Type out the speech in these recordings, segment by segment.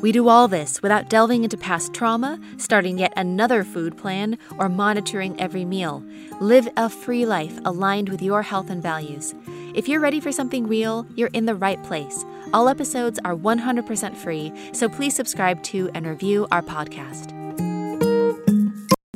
we do all this without delving into past trauma, starting yet another food plan, or monitoring every meal. Live a free life aligned with your health and values. If you're ready for something real, you're in the right place. All episodes are 100% free, so please subscribe to and review our podcast.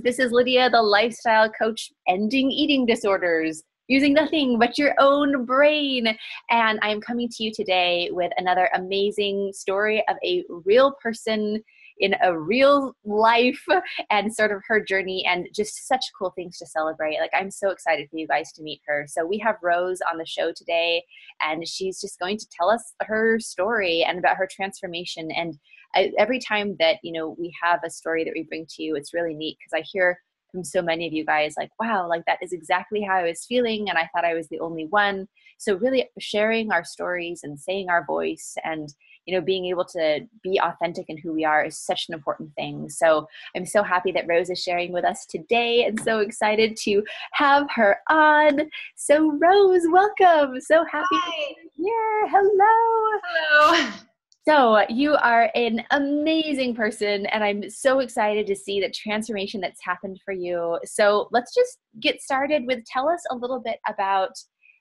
This is Lydia, the lifestyle coach, ending eating disorders using nothing but your own brain. And I'm coming to you today with another amazing story of a real person in a real life and sort of her journey and just such cool things to celebrate. Like, I'm so excited for you guys to meet her. So, we have Rose on the show today, and she's just going to tell us her story and about her transformation. And I, every time that, you know, we have a story that we bring to you, it's really neat because I hear from so many of you guys like wow like that is exactly how i was feeling and i thought i was the only one. So really sharing our stories and saying our voice and you know being able to be authentic in who we are is such an important thing. So i'm so happy that rose is sharing with us today and so excited to have her on. So rose welcome. So happy Hi. yeah hello. Hello so, you are an amazing person, and I'm so excited to see the transformation that's happened for you. So, let's just get started with tell us a little bit about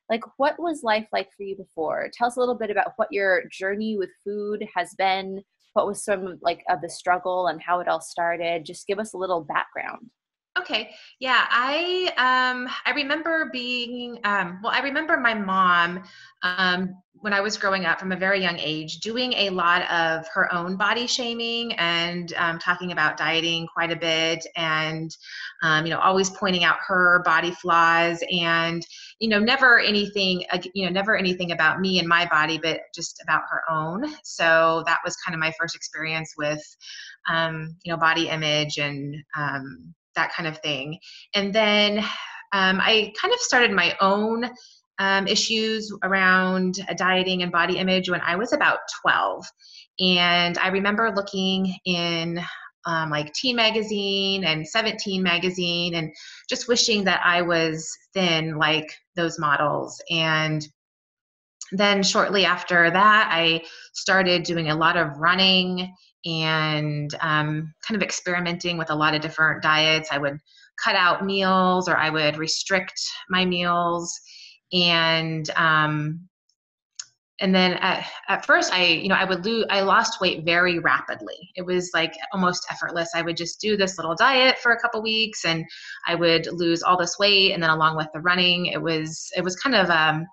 like what was life like for you before? Tell us a little bit about what your journey with food has been, what was some like of the struggle and how it all started. Just give us a little background. Okay. Yeah, I um I remember being um well I remember my mom um when I was growing up from a very young age doing a lot of her own body shaming and um, talking about dieting quite a bit and um, you know always pointing out her body flaws and you know never anything you know never anything about me and my body but just about her own so that was kind of my first experience with um, you know body image and um, that kind of thing. And then um, I kind of started my own um, issues around dieting and body image when I was about 12. And I remember looking in um, like Teen Magazine and 17 Magazine and just wishing that I was thin like those models. And then shortly after that, I started doing a lot of running and um, kind of experimenting with a lot of different diets. I would cut out meals or I would restrict my meals. And um, and then at, at first i you know i would lose i lost weight very rapidly it was like almost effortless i would just do this little diet for a couple weeks and i would lose all this weight and then along with the running it was it was kind of um,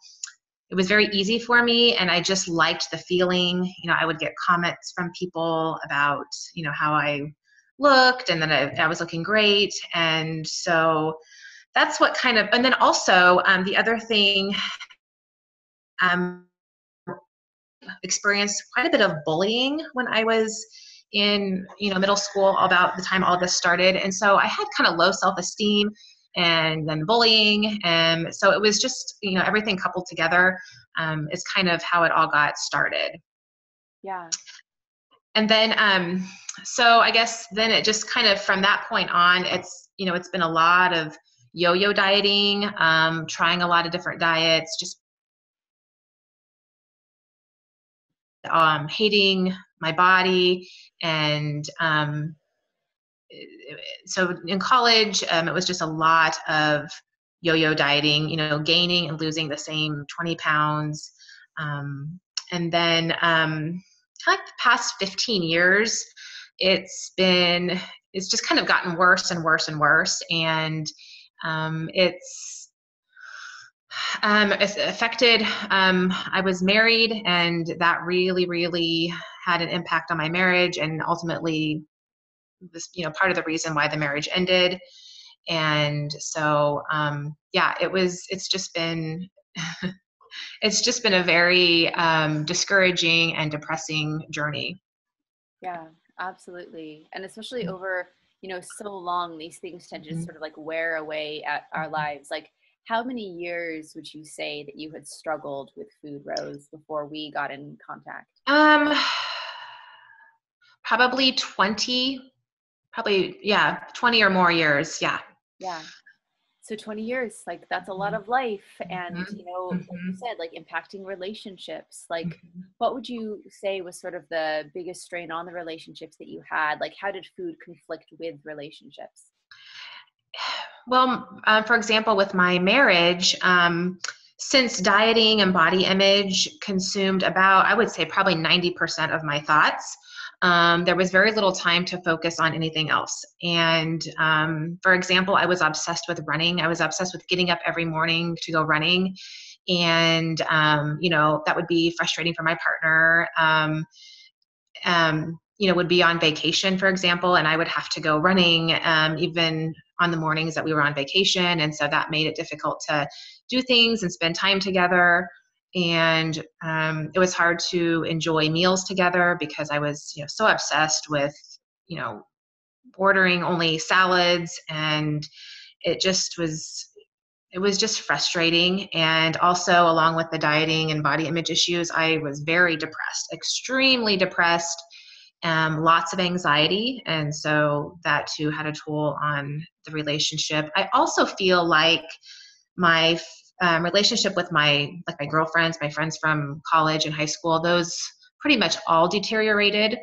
it was very easy for me and i just liked the feeling. You know i would get comments from people about you know how i looked and then i, I was looking great. And so that's what kind of and then also um, the other thing um, experienced quite a bit of bullying when i was in you know middle school about the time all this started. And so i had kind of low self-esteem and then bullying. And so it was just, you know, everything coupled together um, is kind of how it all got started. Yeah. And then, um, so I guess then it just kind of from that point on, it's, you know, it's been a lot of yo yo dieting, um, trying a lot of different diets, just um, hating my body and um, so in college, um, it was just a lot of yo-yo dieting, you know, gaining and losing the same 20 pounds. Um, and then um, like the past 15 years, it's been, it's just kind of gotten worse and worse and worse. And um, it's, um, it's affected, um, I was married and that really, really had an impact on my marriage and ultimately was you know part of the reason why the marriage ended and so um, yeah it was it's just been it's just been a very um, discouraging and depressing journey yeah absolutely and especially mm-hmm. over you know so long these things tend to just mm-hmm. sort of like wear away at our mm-hmm. lives like how many years would you say that you had struggled with food rose before we got in contact um probably 20 probably yeah 20 or more years yeah yeah so 20 years like that's a lot of life and mm-hmm. you know like you mm-hmm. said like impacting relationships like mm-hmm. what would you say was sort of the biggest strain on the relationships that you had like how did food conflict with relationships well uh, for example with my marriage um, since dieting and body image consumed about i would say probably 90% of my thoughts um, there was very little time to focus on anything else. And um, for example, I was obsessed with running. I was obsessed with getting up every morning to go running. And, um, you know, that would be frustrating for my partner. Um, um, you know, would be on vacation, for example, and I would have to go running um, even on the mornings that we were on vacation. And so that made it difficult to do things and spend time together and um, it was hard to enjoy meals together because I was, you know, so obsessed with, you know, ordering only salads, and it just was, it was just frustrating. And also, along with the dieting and body image issues, I was very depressed, extremely depressed. Um, lots of anxiety, and so that too had a toll on the relationship. I also feel like my um, relationship with my like my girlfriends, my friends from college and high school, those pretty much all deteriorated.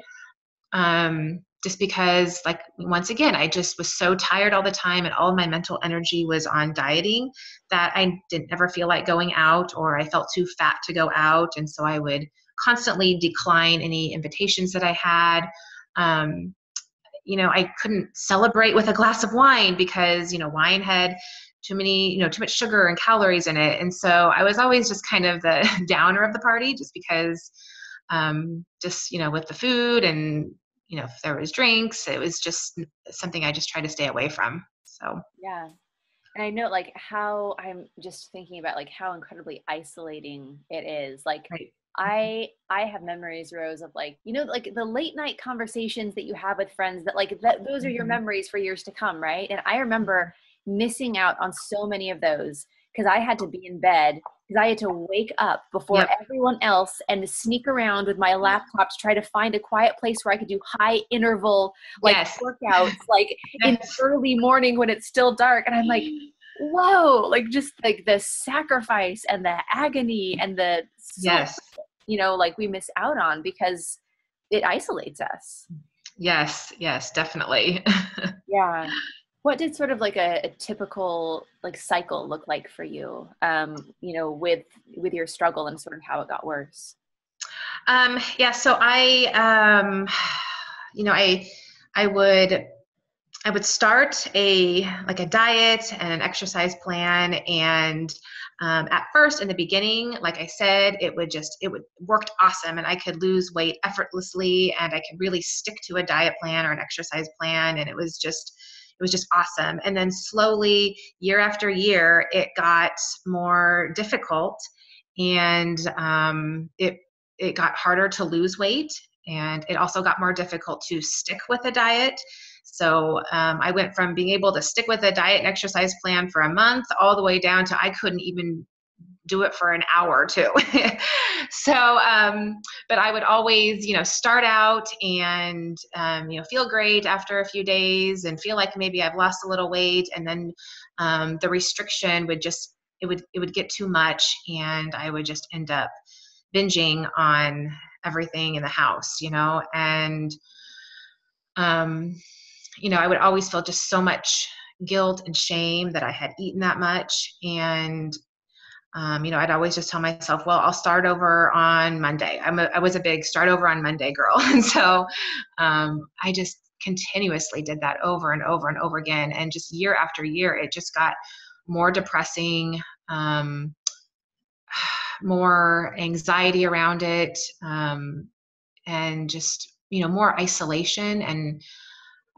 Um, just because like once again i just was so tired all the time and all my mental energy was on dieting that i didn't ever feel like going out or i felt too fat to go out and so i would constantly decline any invitations that i had um, you know i couldn't celebrate with a glass of wine because you know wine had too many, you know, too much sugar and calories in it. And so I was always just kind of the downer of the party just because um, just, you know, with the food and, you know, if there was drinks, it was just something I just tried to stay away from. So, yeah. And I know like how I'm just thinking about like how incredibly isolating it is. Like right. I I have memories, Rose, of like you know like the late night conversations that you have with friends that like that those are your mm-hmm. memories for years to come, right? And I remember missing out on so many of those because I had to be in bed because I had to wake up before yep. everyone else and sneak around with my laptop to try to find a quiet place where I could do high interval like yes. workouts like yes. in the early morning when it's still dark and I'm like whoa like just like the sacrifice and the agony and the yes you know like we miss out on because it isolates us yes yes definitely yeah what did sort of like a, a, typical like cycle look like for you um, you know with with your struggle and sort of how it got worse? Um, yeah so i um, you know i i would i would start a like a diet and an exercise plan and um, at first in the beginning like i said it would just it would worked awesome and i could lose weight effortlessly and i could really stick to a diet plan or an exercise plan and it was just it was just awesome. And then slowly, year after year, it got more difficult, and um, it it got harder to lose weight, and it also got more difficult to stick with a diet. So um, I went from being able to stick with a diet and exercise plan for a month all the way down to I couldn't even do it for an hour or two. so, um, but I would always, you know, start out and, um, you know, feel great after a few days and feel like maybe I've lost a little weight. And then um, the restriction would just, it would, it would get too much and I would just end up binging on everything in the house, you know, and, um, you know, I would always feel just so much guilt and shame that I had eaten that much. And um, you know, I'd always just tell myself, well, I'll start over on Monday. I'm a, I was a big start over on Monday girl. And so um, I just continuously did that over and over and over again. And just year after year, it just got more depressing, um, more anxiety around it, um, and just, you know, more isolation and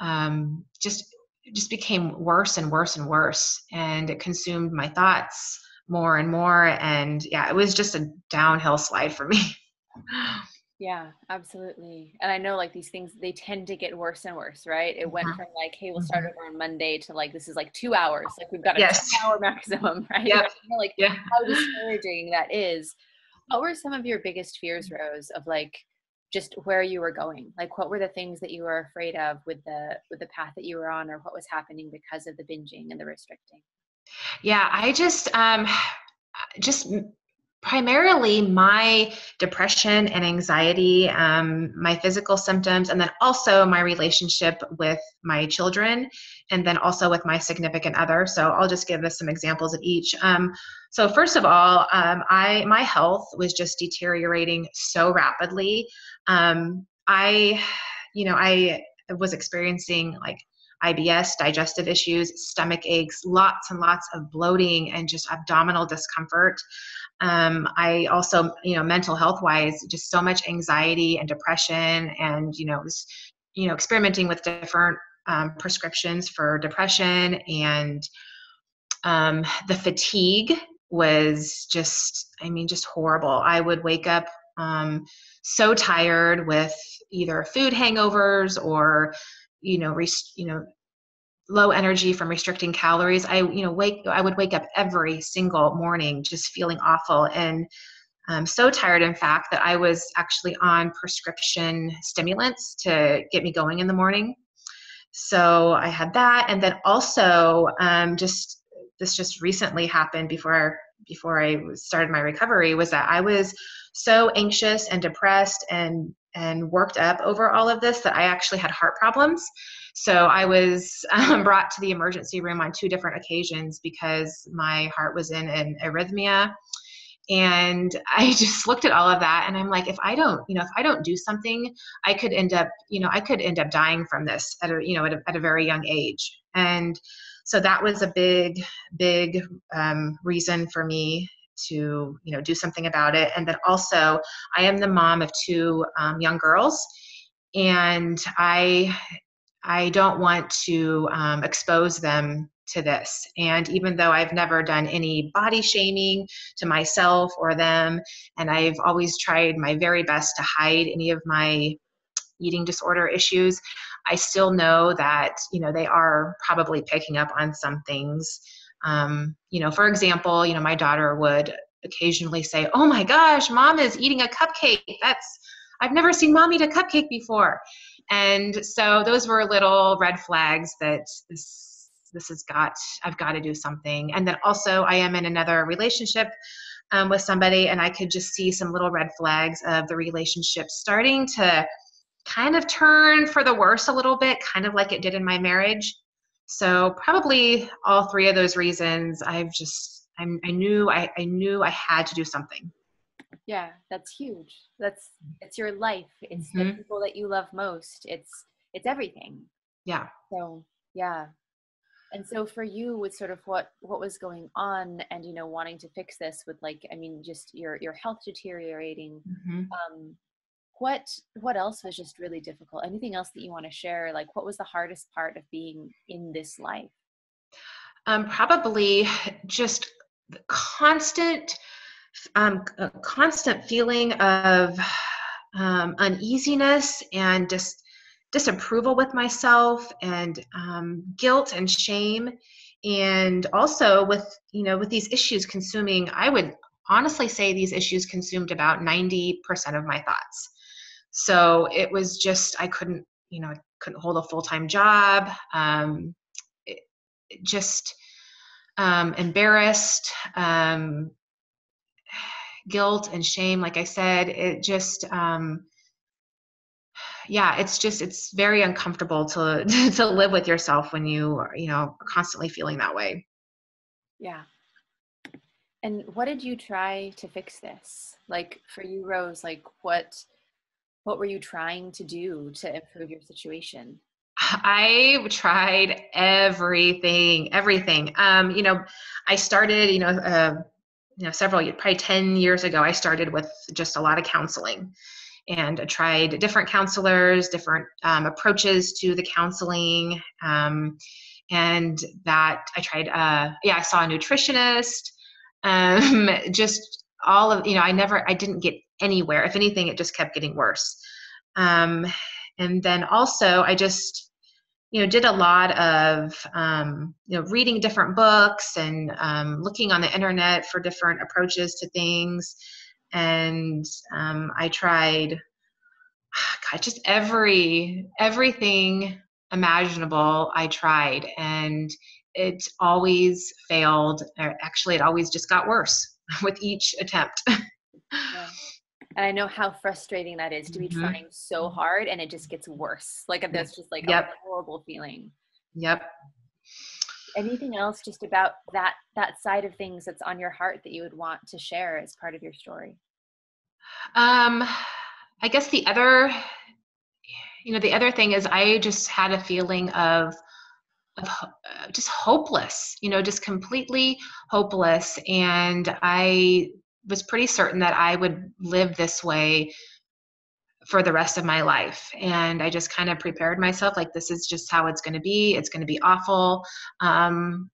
um, just just became worse and worse and worse and it consumed my thoughts more and more and yeah it was just a downhill slide for me Yeah, absolutely. And I know like these things they tend to get worse and worse, right? It went mm-hmm. from like, hey, we'll start mm-hmm. over on Monday to like this is like two hours. Like we've got a yes. two hour maximum, right? Yeah. like yeah. how discouraging that is. What were some of your biggest fears, Rose, of like just where you were going? Like what were the things that you were afraid of with the with the path that you were on or what was happening because of the binging and the restricting? Yeah, I just um just primarily my depression and anxiety, um, my physical symptoms, and then also my relationship with my children, and then also with my significant other. So I'll just give us some examples of each. Um, so first of all, um, I my health was just deteriorating so rapidly. Um, I, you know, I was experiencing like IBS, digestive issues, stomach aches, lots and lots of bloating and just abdominal discomfort. Um, I also, you know, mental health wise, just so much anxiety and depression, and you know, was, you know, experimenting with different um, prescriptions for depression, and um, the fatigue was just, I mean, just horrible. I would wake up um, so tired with either food hangovers or you know, rest, you know, low energy from restricting calories. I, you know, wake, I would wake up every single morning just feeling awful and um, so tired, in fact, that I was actually on prescription stimulants to get me going in the morning. So I had that, and then also um, just this just recently happened before before I started my recovery was that I was so anxious and depressed and and worked up over all of this that I actually had heart problems. So I was um, brought to the emergency room on two different occasions because my heart was in an arrhythmia. And I just looked at all of that and I'm like, if I don't, you know, if I don't do something, I could end up, you know, I could end up dying from this at a, you know, at a, at a very young age. And so that was a big, big um, reason for me to you know do something about it. And then also i am the mom of two um, young girls and i i don't want to um, expose them to this. And even though i've never done any body shaming to myself or them and i've always tried my very best to hide any of my eating disorder issues i still know that you know they are probably picking up on some things um, you know, for example, you know, my daughter would occasionally say, "Oh my gosh, mom is eating a cupcake. That's I've never seen mom eat a cupcake before." And so those were little red flags that this this has got I've got to do something. And then also I am in another relationship um, with somebody, and I could just see some little red flags of the relationship starting to kind of turn for the worse a little bit, kind of like it did in my marriage. So probably all three of those reasons, I've just I'm, I knew I, I knew I had to do something. Yeah, that's huge. That's it's your life. It's mm-hmm. the people that you love most. It's it's everything. Yeah. So yeah. And so for you with sort of what what was going on and you know wanting to fix this with like I mean just your your health deteriorating mm-hmm. um what what else was just really difficult? Anything else that you want to share? Like what was the hardest part of being in this life? Um, probably just constant um, constant feeling of um, uneasiness and just disapproval with myself and um, guilt and shame. And also with you know with these issues consuming i would honestly say these issues consumed about 90% of my thoughts so it was just i couldn't you know couldn't hold a full-time job um, it, it just um, embarrassed um, guilt and shame like i said it just um, yeah it's just it's very uncomfortable to to live with yourself when you are you know constantly feeling that way. Yeah. And what did you try to fix this? Like for you rose like what what were you trying to do to improve your situation? I tried everything, everything. Um, you know, I started, you know, uh, you know, several, probably 10 years ago, I started with just a lot of counseling and I tried different counselors, different um, approaches to the counseling. Um, and that I tried, uh, yeah, I saw a nutritionist, um, just all of, you know, I never, I didn't get anywhere. If anything, it just kept getting worse. Um, and then also, I just, you know, did a lot of, um, you know, reading different books and um, looking on the internet for different approaches to things. And um, I tried, God, just every everything imaginable. I tried, and it always failed. Actually, it always just got worse with each attempt. yeah. And I know how frustrating that is to be mm-hmm. trying so hard and it just gets worse. Like that's just like yep. a horrible feeling. Yep. Anything else just about that that side of things that's on your heart that you would want to share as part of your story? Um I guess the other you know the other thing is I just had a feeling of of uh, just hopeless, you know, just completely hopeless and I was pretty certain that I would live this way for the rest of my life. And I just kind of prepared myself like this is just how it's going to be. It's going to be awful. Um,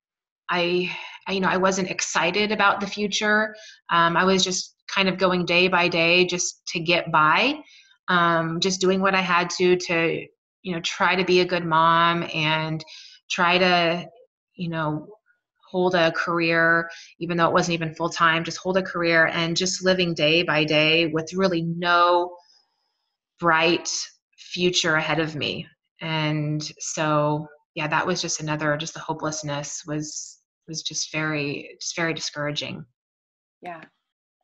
I, I, you know, I wasn't excited about the future. Um, I was just kind of going day by day just to get by, um, just doing what I had to to, you know, try to be a good mom and try to, you know, hold a career, even though it wasn't even full time, just hold a career and just living day by day with really no bright future ahead of me. And so, yeah, that was just another, just the hopelessness was was just very, just very discouraging. Yeah,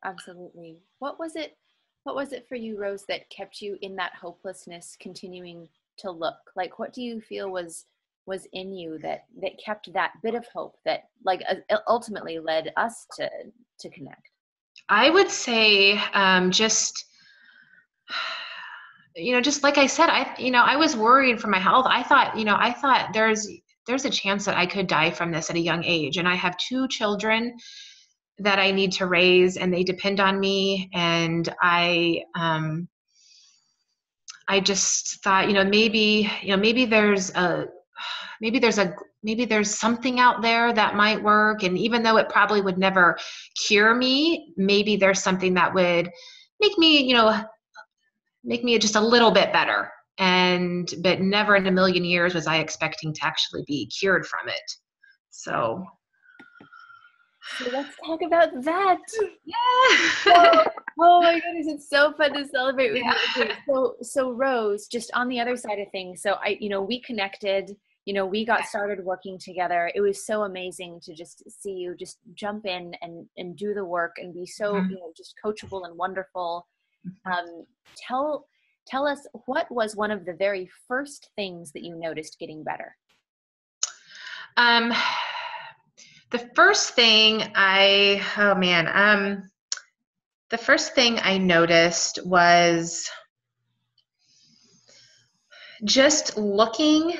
absolutely. What was it? What was it for you, Rose, that kept you in that hopelessness, continuing to look? Like, what do you feel was was in you that that kept that bit of hope that like uh, ultimately led us to to connect? I would say um, just you know just like i said i you know i was worried for my health. I thought you know i thought there's there's a chance that i could die from this at a young age and i have two children that i need to raise and they depend on me and i um i just thought you know maybe you know maybe there's a maybe there's a maybe there's something out there that might work and even though it probably would never cure me maybe there's something that would make me you know make me just a little bit better and but never in a million years was i expecting to actually be cured from it so so let's talk about that. Yeah. oh, oh, my goodness, it's so fun to celebrate with yeah. you. So, so Rose, just on the other side of things. So I, you know, we connected you know we got started working together it was so amazing to just see you just jump in and and do the work and be so mm-hmm. you know just coachable and wonderful mm-hmm. um, tell tell us what was one of the very first things that you noticed getting better um the first thing i oh man um the first thing i noticed was just looking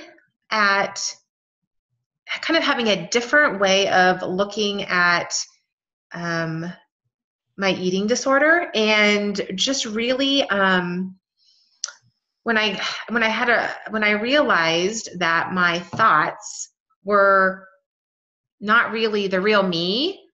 at kind of having a different way of looking at um, my eating disorder and just really um, when i when i had a when i realized that my thoughts were not really the real me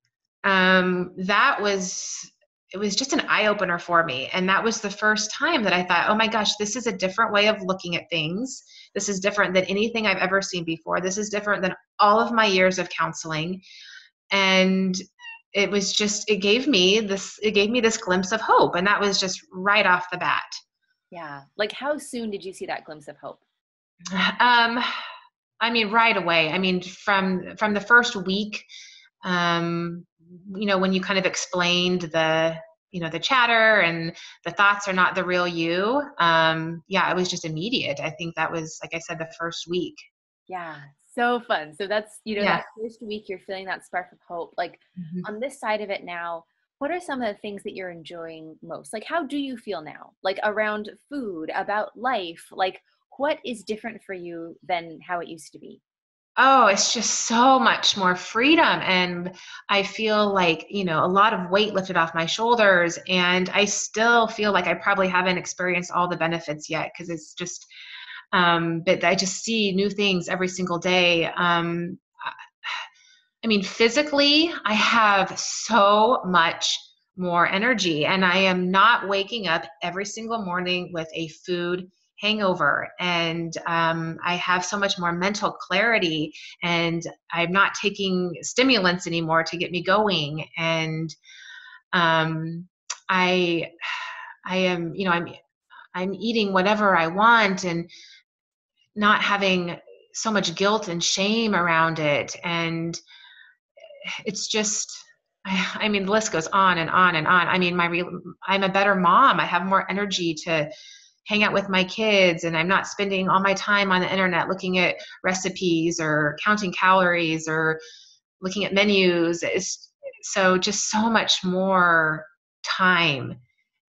um, that was it was just an eye opener for me and that was the first time that i thought oh my gosh this is a different way of looking at things this is different than anything I've ever seen before. This is different than all of my years of counseling. And it was just it gave me this it gave me this glimpse of hope and that was just right off the bat. Yeah. Like how soon did you see that glimpse of hope? Um I mean right away. I mean from from the first week um you know when you kind of explained the you know the chatter and the thoughts are not the real you um yeah it was just immediate. I think that was like i said the first week. Yeah so fun. So that's you know yeah. that first week you're feeling that spark of hope. Like mm-hmm. on this side of it now what are some of the things that you're enjoying most? Like how do you feel now? Like around food about life like what is different for you than how it used to be oh it's just so much more freedom and i feel like you know a lot of weight lifted off my shoulders and i still feel like i probably haven't experienced all the benefits yet because it's just um but i just see new things every single day. Um i mean physically i have so much more energy and I am not waking up every single morning with a food hangover. And um, i have so much more mental clarity and i'm not taking stimulants anymore to get me going. And um, i i am you know i'm i'm eating whatever i want and not having so much guilt and shame around it. And it's just I, mean the list goes on and on and on. I mean my real i'm a better mom. I have more energy to hang out with my kids and I'm not spending all my time on the internet looking at recipes or counting calories or looking at menus. It's, so just so much more time.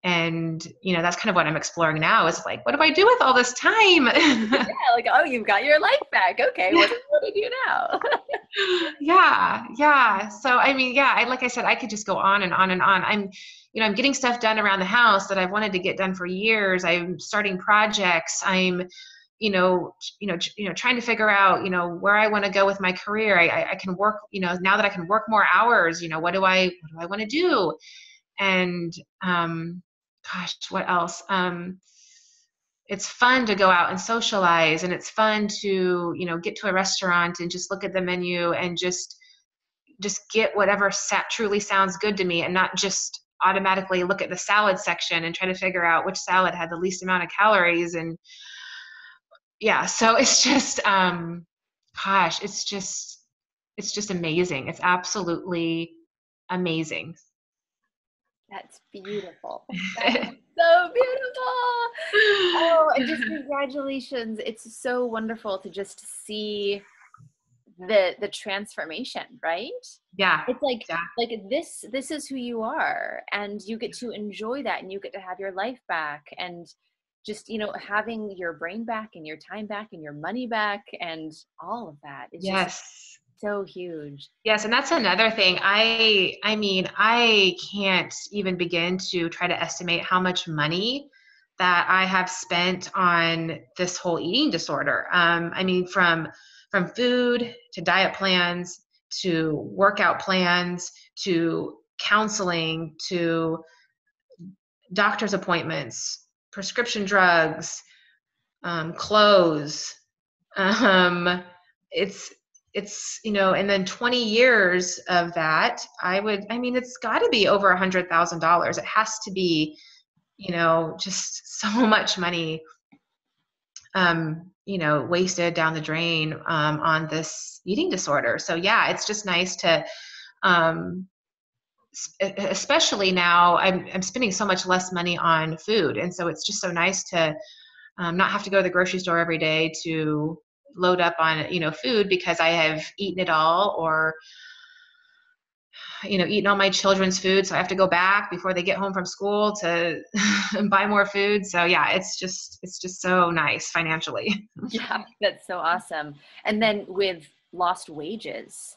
And you know that's kind of what i'm exploring now is like what do i do with all this time? Yeah like oh you've got your life back. Okay what, what do you do now yeah yeah. So i mean yeah I, like i said i could just go on and on and on. I'm you know i'm getting stuff done around the house that i've wanted to get done for years. I'm starting projects. I'm you know you know you know trying to figure out you know where i want to go with my career. I, I can work you know now that i can work more hours you know what do i what do i want to do? And um gosh, what else? Um, it's fun to go out and socialize and it's fun to you know get to a restaurant and just look at the menu and just just get whatever sa- truly sounds good to me and not just automatically look at the salad section and try to figure out which salad had the least amount of calories and yeah so it's just um gosh it's just it's just amazing it's absolutely amazing that's beautiful. so beautiful. Oh, and just congratulations. It's so wonderful to just see the the transformation, right? Yeah. It's like yeah. like this this is who you are and you get to enjoy that and you get to have your life back and just you know having your brain back and your time back and your money back and all of that. It's yes. Just, so huge. Yes and that's another thing. I i mean i can't even begin to try to estimate how much money that i have spent on this whole eating disorder. Um, i mean from from food to diet plans to workout plans to counseling to doctor's appointments prescription drugs um, clothes. Um, it's it's you know and then 20 years of that i would i mean it's got to be over a hundred thousand dollars. It has to be you know just so much money um you know wasted down the drain um, on this eating disorder. So yeah it's just nice to um especially now I'm, I'm spending so much less money on food. And so it's just so nice to um, not have to go to the grocery store every day to load up on you know food because I have eaten it all or you know eaten all my children's food so I have to go back before they get home from school to buy more food so yeah it's just it's just so nice financially yeah that's so awesome and then with lost wages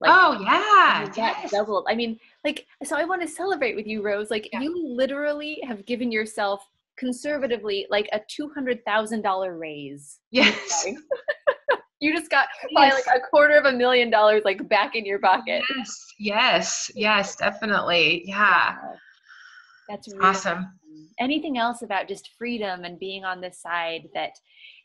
like, oh yeah, yes. doubled. I mean, like, so I want to celebrate with you, Rose. Like, yeah. you literally have given yourself conservatively like a two hundred thousand dollar raise. Yes. you just got yes. like a quarter of a million dollars like back in your pocket. Yes, yes, yes, definitely. Yeah. That's really awesome. awesome. Anything else about just freedom and being on this side that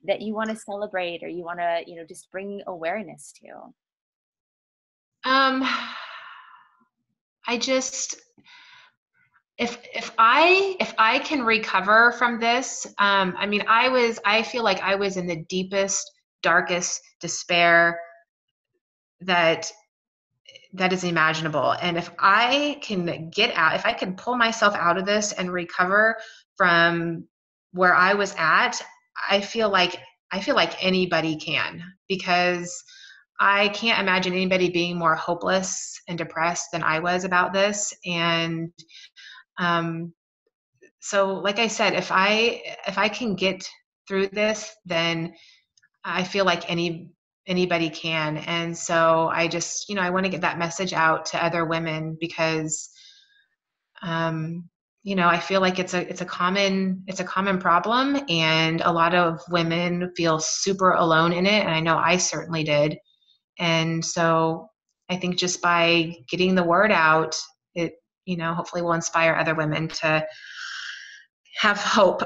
that you want to celebrate or you want to, you know, just bring awareness to? Um I just if if i if i can recover from this um i mean i was i feel like i was in the deepest darkest despair that that is imaginable. And if i can get out if i can pull myself out of this and recover from where i was at i feel like i feel like anybody can because i can't imagine anybody being more hopeless and depressed than i was about this. And um, so like i said if i if i can get through this then i feel like any anybody can. And so i just you know i want to get that message out to other women because um you know i feel like it's a it's a common it's a common problem and a lot of women feel super alone in it and i know i certainly did. And so i think just by getting the word out it you know hopefully will inspire other women to have hope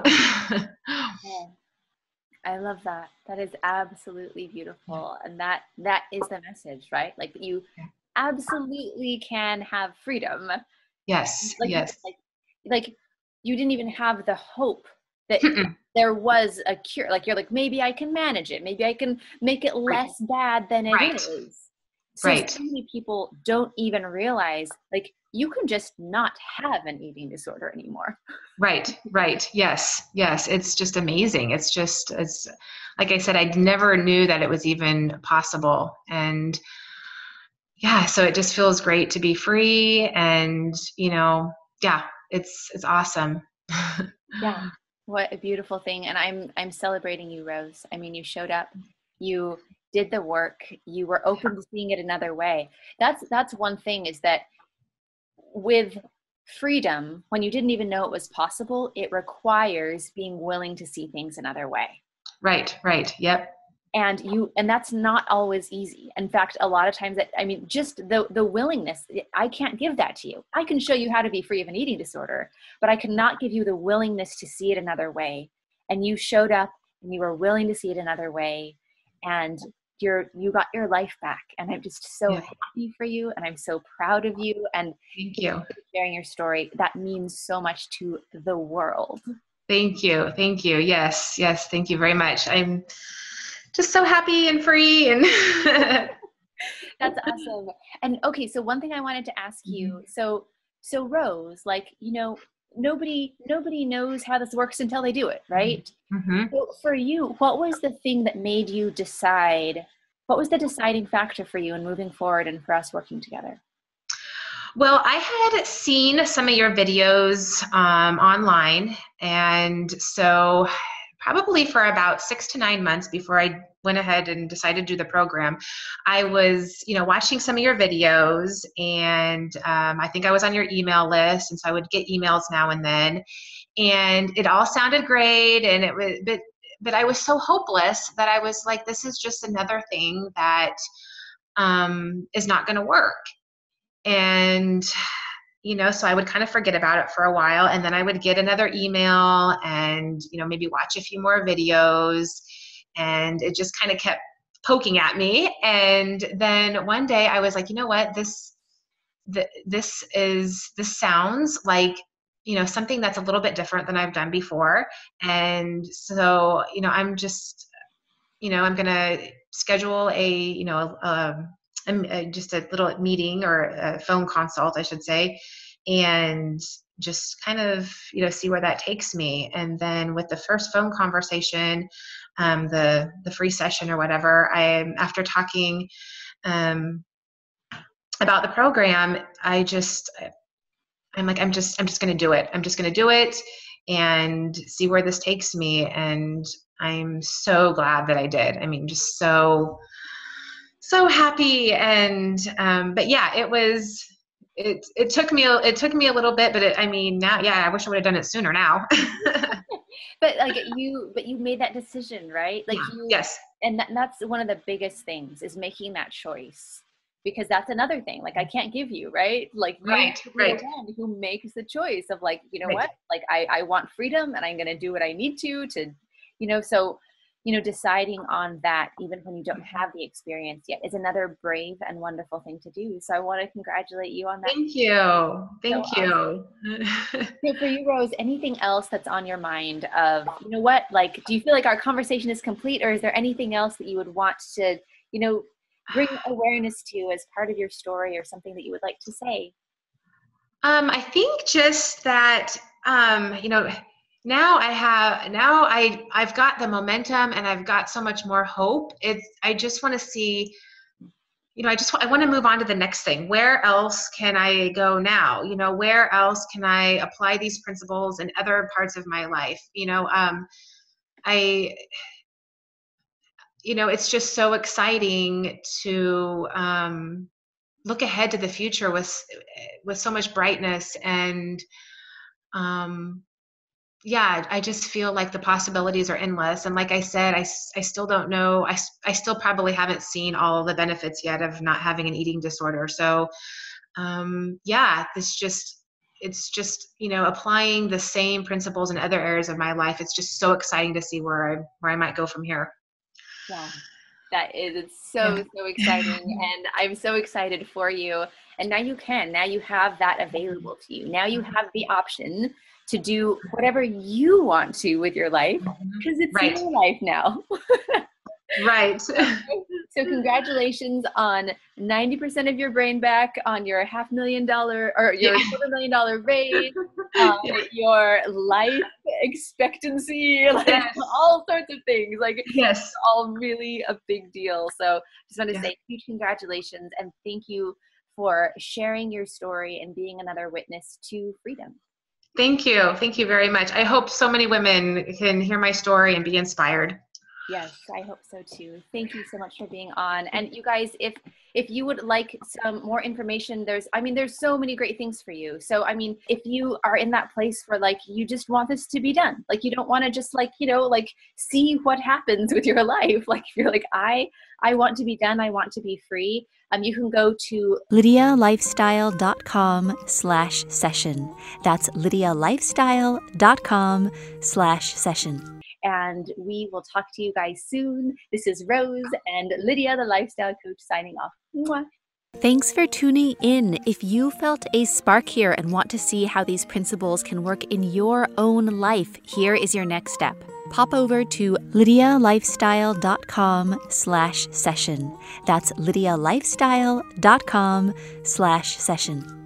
I love that. That is absolutely beautiful. And that that is the message, right? Like you absolutely can have freedom. Yes. Like, yes. Like, like you didn't even have the hope that Mm-mm. there was a cure. Like you're like, maybe I can manage it. Maybe I can make it less right. bad than it right. is. So, right. so many people don't even realize like you can just not have an eating disorder anymore. Right, right. Yes, yes. It's just amazing. It's just, it's like I said, I never knew that it was even possible. And yeah, so it just feels great to be free. And, you know, yeah, it's, it's awesome. yeah. What a beautiful thing. And I'm, I'm celebrating you, Rose. I mean, you showed up, you did the work, you were open to seeing it another way. That's, that's one thing is that with freedom, when you didn't even know it was possible, it requires being willing to see things another way. Right, right. Yep. And you and that's not always easy. In fact, a lot of times that I mean just the the willingness, I can't give that to you. I can show you how to be free of an eating disorder, but I cannot give you the willingness to see it another way. And you showed up and you were willing to see it another way and you're you got your life back and i'm just so yeah. happy for you and i'm so proud of you and thank you. sharing your story. That means so much to the world. Thank you. Thank you. Yes yes. Thank you very much. I'm just so happy and free and that's awesome. And okay so one thing i wanted to ask you. Mm-hmm. so so rose like you know nobody nobody knows how this works until they do it right? Mm-hmm. so for you what was the thing that made you decide what was the deciding factor for you in moving forward and for us working together? Well i had seen some of your videos um, online and so probably for about six to nine months before i went ahead and decided to do the program, I was, you know, watching some of your videos, and um, I think I was on your email list, and so I would get emails now and then, and it all sounded great, and it was, but but I was so hopeless that I was like, this is just another thing that um, is not going to work, and you know so i would kind of forget about it for a while and then i would get another email and you know maybe watch a few more videos and it just kind of kept poking at me. And then one day i was like you know what? This this is this sounds like you know something that's a little bit different than i've done before. And so you know i'm just you know i'm gonna schedule a you know a, um, a, just a little meeting or a phone consult i should say and just kind of you know see where that takes me. And then with the first phone conversation um, the the free session or whatever i after talking um, about the program i just i'm like i'm just i'm just going to do it. I'm just going to do it and see where this takes me. And i'm so glad that i did. I mean just so so happy. And um, but yeah it was it it took me it took me a little bit, but it, I mean now, yeah, I wish I would have done it sooner now. but like you, but you made that decision, right? Like you, yes, and that, that's one of the biggest things is making that choice because that's another thing. Like I mm-hmm. can't give you, right? Like right, right. Who makes the choice of like, you know right. what? Like I I want freedom and I'm going to do what I need to to, you know. So you know deciding on that even when you don't have the experience yet is another brave and wonderful thing to do. So i want to congratulate you on that. Thank you. Thank so, you. um, so for you rose anything else that's on your mind of you know what like do you feel like our conversation is complete or is there anything else that you would want to you know bring awareness to as part of your story or something that you would like to say? Um, i think just that um, you know now i have now i i've got the momentum and i've got so much more hope. It's i just want to see you know i just i want to move on to the next thing. Where else can i go now? You know where else can i apply these principles in other parts of my life? You know um i you know it's just so exciting to um look ahead to the future with with so much brightness and um yeah i just feel like the possibilities are endless. And like i said i, I still don't know I, I still probably haven't seen all the benefits yet of not having an eating disorder. So um, yeah this just it's just you know applying the same principles in other areas of my life it's just so exciting to see where i where i might go from here. Yeah that is it's so yeah. so exciting and i'm so excited for you. And now you can now you have that available to you. Now you have the option to do whatever you want to with your life because mm-hmm. it's right. your life now right So congratulations on 90% of your brain back, on your half million dollar or your yeah. quarter million dollar raise, yeah. your life expectancy, like yes. all sorts of things. Like yes, all really a big deal. So just want to yeah. say huge congratulations and thank you for sharing your story and being another witness to freedom. Thank you. Thank you very much. I hope so many women can hear my story and be inspired. Yes, I hope so too. Thank you so much for being on. And you guys, if if you would like some more information, there's I mean, there's so many great things for you. So I mean, if you are in that place where like you just want this to be done, like you don't want to just like, you know, like see what happens with your life. Like if you're like, I I want to be done, I want to be free. Um, you can go to lydialifestyle.com slash session. That's lydialifestyle.com slash session and we will talk to you guys soon. This is Rose and Lydia, the lifestyle coach, signing off. Mwah. Thanks for tuning in. If you felt a spark here and want to see how these principles can work in your own life, here is your next step. Pop over to lydialifestyle.com slash session. That's lydialifestyle.com slash session